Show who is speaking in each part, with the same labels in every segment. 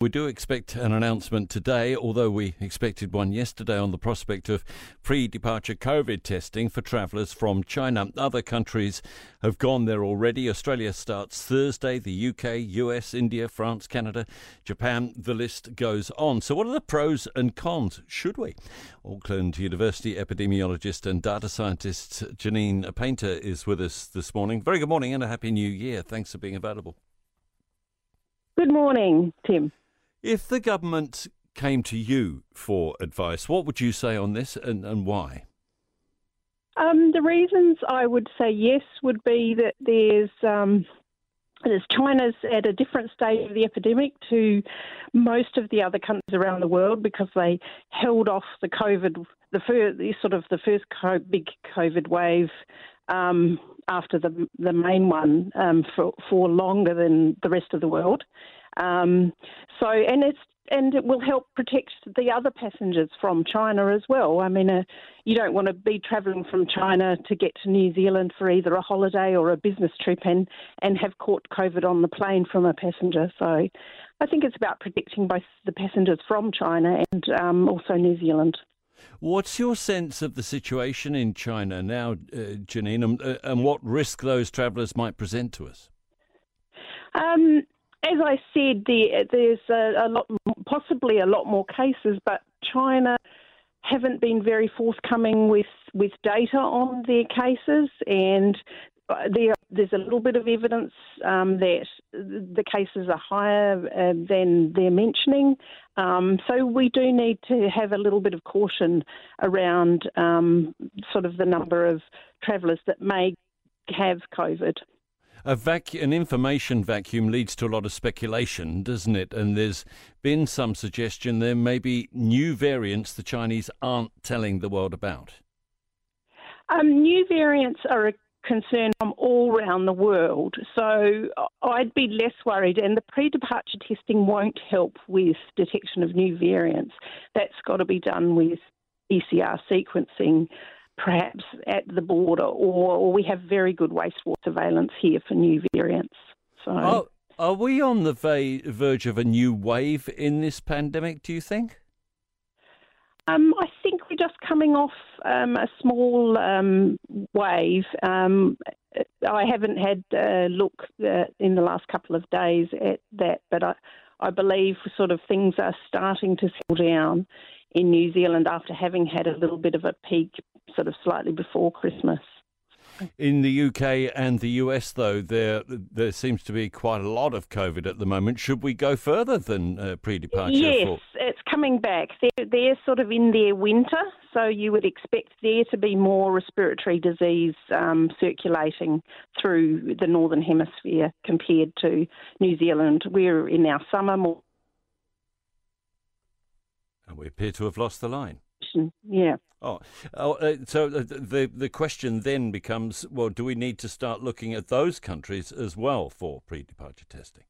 Speaker 1: We do expect an announcement today, although we expected one yesterday on the prospect of pre departure COVID testing for travellers from China. Other countries have gone there already. Australia starts Thursday, the UK, US, India, France, Canada, Japan. The list goes on. So, what are the pros and cons? Should we? Auckland University epidemiologist and data scientist Janine Paynter is with us this morning. Very good morning and a happy new year. Thanks for being available.
Speaker 2: Good morning, Tim.
Speaker 1: If the government came to you for advice, what would you say on this and, and why?
Speaker 2: Um, the reasons I would say yes would be that there's um, there's China's at a different stage of the epidemic to most of the other countries around the world because they held off the COVID, the, first, sort of the first big COVID wave um, after the the main one um, for for longer than the rest of the world. Um, so, and it's and it will help protect the other passengers from China as well. I mean, uh, you don't want to be travelling from China to get to New Zealand for either a holiday or a business trip and, and have caught COVID on the plane from a passenger. So I think it's about protecting both the passengers from China and um, also New Zealand.
Speaker 1: What's your sense of the situation in China now, uh, Janine, and, uh, and what risk those travellers might present to us?
Speaker 2: Um, as I said, there, there's a, a, lot, possibly a lot more cases, but China haven't been very forthcoming with, with data on their cases, and there, there's a little bit of evidence um, that the cases are higher uh, than they're mentioning. Um, so we do need to have a little bit of caution around um, sort of the number of travellers that may have COVID
Speaker 1: a an information vacuum leads to a lot of speculation, doesn't it? And there's been some suggestion there may be new variants the Chinese aren't telling the world about.
Speaker 2: Um, new variants are a concern from all around the world, so I'd be less worried. And the pre-departure testing won't help with detection of new variants. That's got to be done with PCR sequencing perhaps at the border, or, or we have very good wastewater surveillance here for new variants. So.
Speaker 1: Oh, are we on the va- verge of a new wave in this pandemic, do you think?
Speaker 2: Um, I think we're just coming off um, a small um, wave. Um, I haven't had a look uh, in the last couple of days at that, but I, I believe sort of things are starting to settle down in New Zealand after having had a little bit of a peak sort of slightly before Christmas.
Speaker 1: In the UK and the US, though, there there seems to be quite a lot of COVID at the moment. Should we go further than uh, pre-departure?
Speaker 2: Yes,
Speaker 1: for...
Speaker 2: it's coming back. They're, they're sort of in their winter, so you would expect there to be more respiratory disease um, circulating through the northern hemisphere compared to New Zealand. We're in our summer more.
Speaker 1: And we appear to have lost the line.
Speaker 2: Yeah.
Speaker 1: Oh, oh uh, so the the question then becomes: Well, do we need to start looking at those countries as well for pre-departure testing?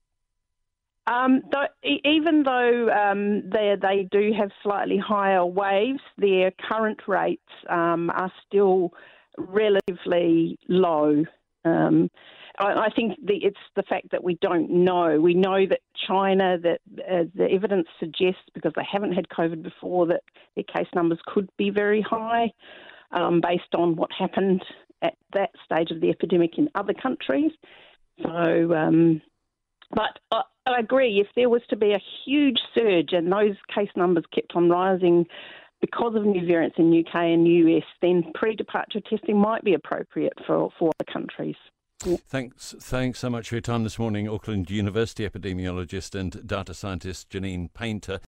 Speaker 2: Um, th- even though um, they they do have slightly higher waves, their current rates um, are still relatively low. Um, I, think the, it's the fact that we don't know. We know that China, that uh, the evidence suggests, because they haven't had COVID before, that their case numbers could be very high um, based on what happened at that stage of the epidemic in other countries. So, um, but I, I agree, if there was to be a huge surge and those case numbers kept on rising, because of new variants in UK and US, then pre-departure testing might be appropriate for, for other countries.
Speaker 1: Thanks, thanks so much for your time this morning, Auckland University epidemiologist and data scientist Janine Paynter.